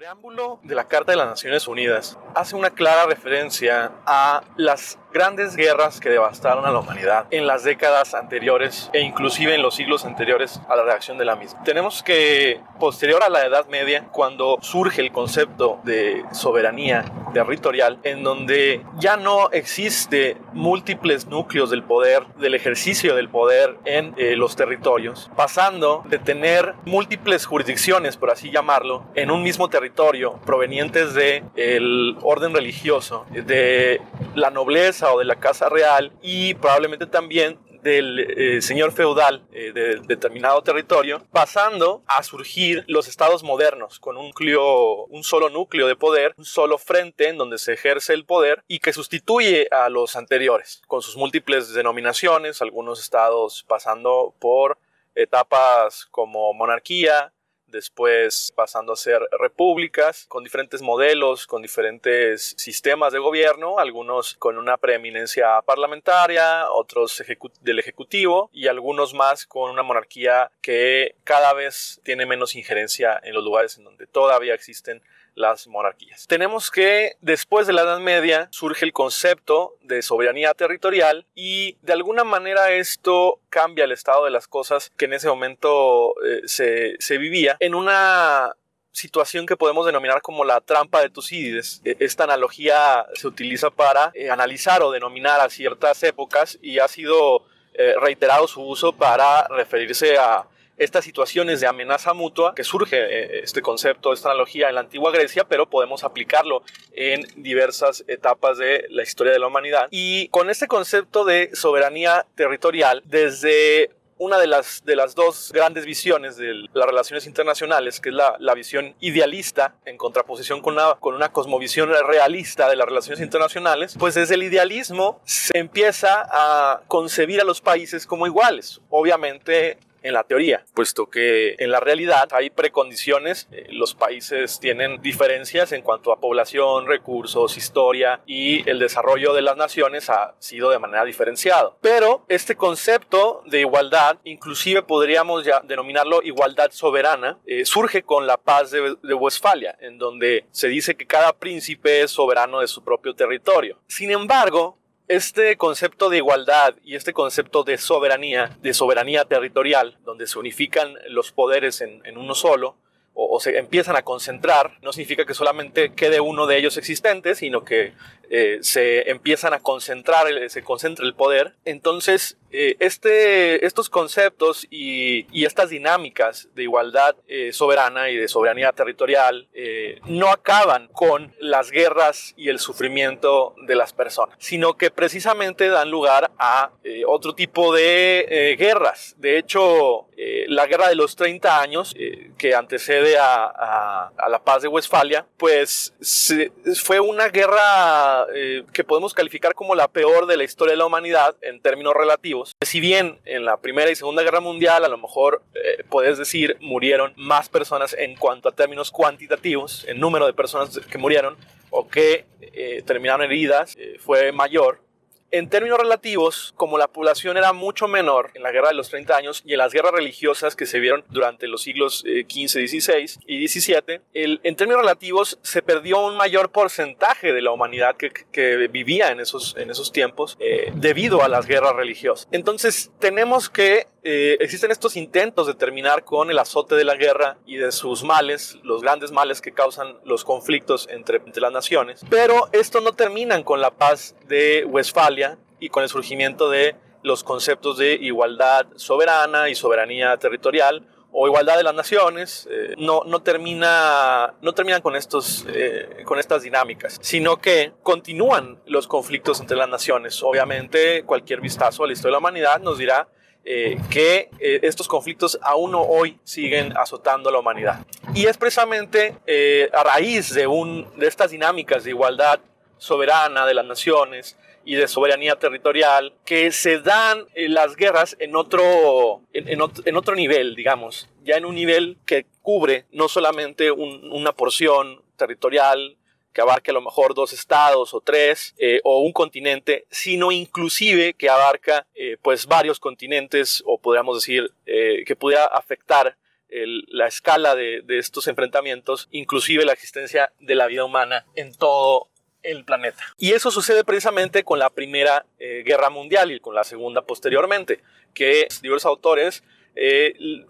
preámbulo de la Carta de las Naciones Unidas hace una clara referencia a las grandes guerras que devastaron a la humanidad en las décadas anteriores e inclusive en los siglos anteriores a la reacción de la misma. Tenemos que, posterior a la Edad Media, cuando surge el concepto de soberanía territorial, en donde ya no existe múltiples núcleos del poder, del ejercicio del poder en eh, los territorios, pasando de tener múltiples jurisdicciones, por así llamarlo, en un mismo territorio, provenientes de el orden religioso, de la nobleza o de la casa real y probablemente también del eh, señor feudal eh, de determinado territorio, pasando a surgir los estados modernos con un un solo núcleo de poder, un solo frente en donde se ejerce el poder y que sustituye a los anteriores, con sus múltiples denominaciones, algunos estados pasando por etapas como monarquía, después pasando a ser repúblicas con diferentes modelos, con diferentes sistemas de gobierno, algunos con una preeminencia parlamentaria, otros del ejecutivo y algunos más con una monarquía que cada vez tiene menos injerencia en los lugares en donde todavía existen las monarquías. Tenemos que después de la Edad Media surge el concepto de soberanía territorial y de alguna manera esto cambia el estado de las cosas que en ese momento eh, se, vivía en una situación que podemos denominar como la trampa de Tucídides. E, esta analogía se utiliza para eh, analizar o denominar a ciertas épocas y ha sido eh, reiterado su uso para referirse a estas situaciones de amenaza mutua, que surge eh, este concepto, esta analogía en la antigua Grecia, pero podemos aplicarlo en diversas etapas de la historia de la humanidad. Y con este concepto de soberanía territorial, desde una de las, de las dos grandes visiones de las relaciones internacionales, que es la, la visión idealista en contraposición con una, con una cosmovisión realista de las relaciones internacionales, pues desde el idealismo se empieza a concebir a los países como iguales. Obviamente en la teoría, puesto que en la realidad hay precondiciones, eh, los países tienen diferencias en cuanto a población, recursos, historia y el desarrollo de las naciones ha sido de manera diferenciado. Pero este concepto de igualdad, inclusive podríamos ya denominarlo igualdad soberana, eh, surge con la paz de, de Westfalia, en donde se dice que cada príncipe es soberano de su propio territorio. Sin embargo, este concepto de igualdad y este concepto de soberanía, de soberanía territorial, donde se unifican los poderes en, uno solo, o, se empiezan a concentrar, no significa que solamente quede uno de ellos existente, sino que eh, se empiezan a concentrar, se concentra el poder. Entonces, eh, este, estos conceptos y, estas dinámicas de igualdad eh, soberana y de soberanía territorial no acaban con las guerras y el sufrimiento de las personas, sino que precisamente dan lugar a otro tipo de guerras. De hecho, la guerra de los 30 años, que antecede a, a, la paz de Westfalia, pues fue una guerra eh, que podemos calificar como la peor de la historia de la humanidad en términos relativos. Si bien en la Primera y Segunda Guerra Mundial a lo mejor eh, puedes decir murieron más personas en cuanto a términos cuantitativos, el número de personas que murieron o que eh, terminaron heridas fue mayor, en términos relativos, como la población era mucho menor en la guerra de los 30 años y en las guerras religiosas que se vieron durante los siglos XV, eh, XVI y XVII, en términos relativos se perdió un mayor porcentaje de la humanidad que, vivía en esos, en esos tiempos eh, debido a las guerras religiosas. Entonces tenemos que eh, existen estos intentos de terminar con el azote de la guerra y de sus males, los grandes males que causan los conflictos entre, las naciones, pero esto no terminan con la paz de Westfalia y con el surgimiento de los conceptos de igualdad soberana y soberanía territorial o igualdad de las naciones, eh, no, no, termina, no terminan con, estos, eh, con estas dinámicas, sino que continúan los conflictos entre las naciones. Obviamente, cualquier vistazo a la historia de la humanidad nos dirá eh, que eh, estos conflictos aún hoy siguen azotando a la humanidad. Y es precisamente eh, a raíz de, un, de estas dinámicas de igualdad soberana de las naciones y de soberanía territorial que se dan las guerras en otro, en, otro, nivel, digamos, ya en un nivel que cubre no solamente una porción territorial que abarque a lo mejor dos estados o tres eh, o un continente, sino inclusive que abarca eh, pues varios continentes o podríamos decir eh, que pudiera afectar la escala de, estos enfrentamientos, inclusive la existencia de la vida humana en todo el planeta. Y eso sucede precisamente con la Primera Guerra Mundial y con la Segunda posteriormente, que diversos autores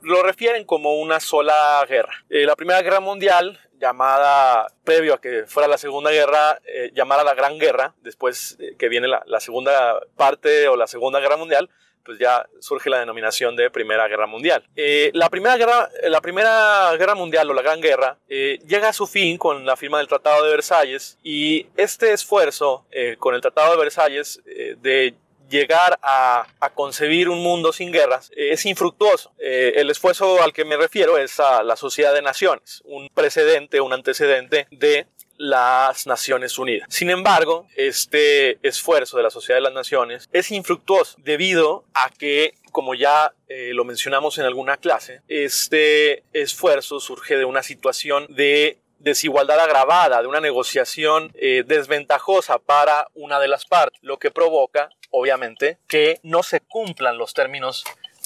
lo refieren como una sola guerra. La Primera Guerra Mundial, llamada, previo a que fuera la Segunda Guerra, llamada la Gran Guerra, después que viene la, segunda parte o la Segunda Guerra Mundial, pues ya surge la denominación de Primera Guerra Mundial. Eh, la, primera guerra, la Primera Guerra Mundial o la Gran Guerra eh, llega a su fin con la firma del Tratado de Versalles y este esfuerzo eh, con el Tratado de Versalles de llegar a, concebir un mundo sin guerras es infructuoso. el esfuerzo al que me refiero es a la Sociedad de Naciones, un precedente, un antecedente de las Naciones Unidas. Sin embargo, este esfuerzo de la Sociedad de las Naciones es infructuoso debido a que como ya eh, lo mencionamos en alguna clase, este esfuerzo surge de una situación de desigualdad agravada, de una negociación eh, desventajosa para una de las partes, lo que provoca, obviamente, que no se cumplan los términos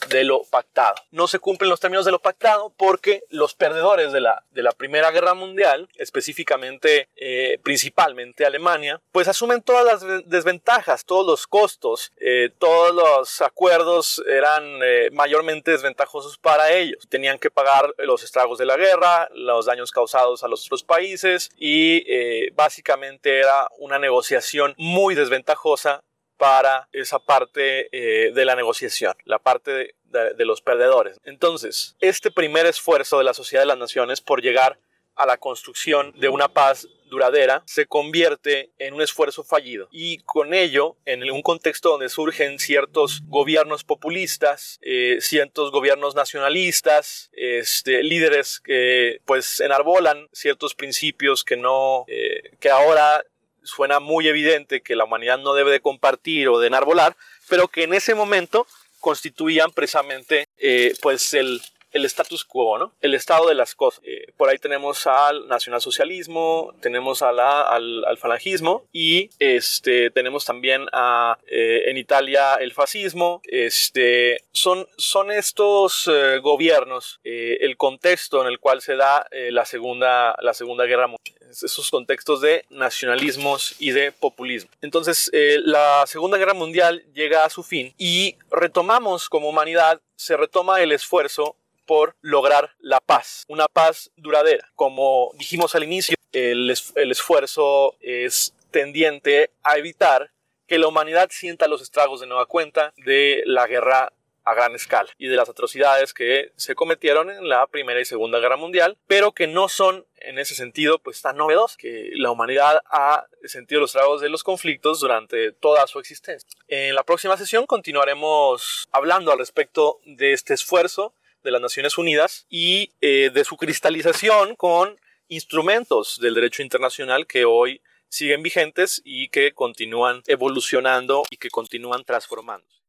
de lo pactado. No se cumplen los términos de lo pactado porque los perdedores de la, de la Primera Guerra Mundial, específicamente, eh, principalmente Alemania, pues asumen todas las desventajas, todos los costos, eh, todos los acuerdos eran eh, mayormente desventajosos para ellos. Tenían que pagar los estragos de la guerra, los daños causados a los otros países y básicamente era una negociación muy desventajosa para esa parte eh, de la negociación, la parte de, los perdedores. Entonces, este primer esfuerzo de la Sociedad de las Naciones por llegar a la construcción de una paz duradera se convierte en un esfuerzo fallido y con ello en un contexto donde surgen ciertos gobiernos populistas eh, ciertos gobiernos nacionalistas este, líderes que pues enarbolan ciertos principios que no eh, que ahora suena muy evidente que la humanidad no debe de compartir o de enarbolar, pero que en ese momento constituían precisamente eh, pues el, el status quo, ¿no? El estado de las cosas. Eh, por ahí tenemos al nacionalsocialismo, tenemos a la, al, al, falangismo y este, tenemos también a, eh, en Italia el fascismo. Este, son, son estos eh, gobiernos el contexto en el cual se da la, segunda, la Segunda Guerra Mundial. Esos contextos de nacionalismos y de populismo. Entonces, la Segunda Guerra Mundial llega a su fin y retomamos como humanidad, se retoma el esfuerzo por lograr la paz, una paz duradera. Como dijimos al inicio, el, esfuerzo es tendiente a evitar que la humanidad sienta los estragos de nueva cuenta de la guerra a gran escala y de las atrocidades que se cometieron en la Primera y Segunda Guerra Mundial, pero que no son en ese sentido pues tan novedosas, que la humanidad ha sentido los estragos de los conflictos durante toda su existencia. En la próxima sesión continuaremos hablando al respecto de este esfuerzo de las Naciones Unidas y eh, de su cristalización con instrumentos del derecho internacional que hoy siguen vigentes y que continúan evolucionando y que continúan transformándose.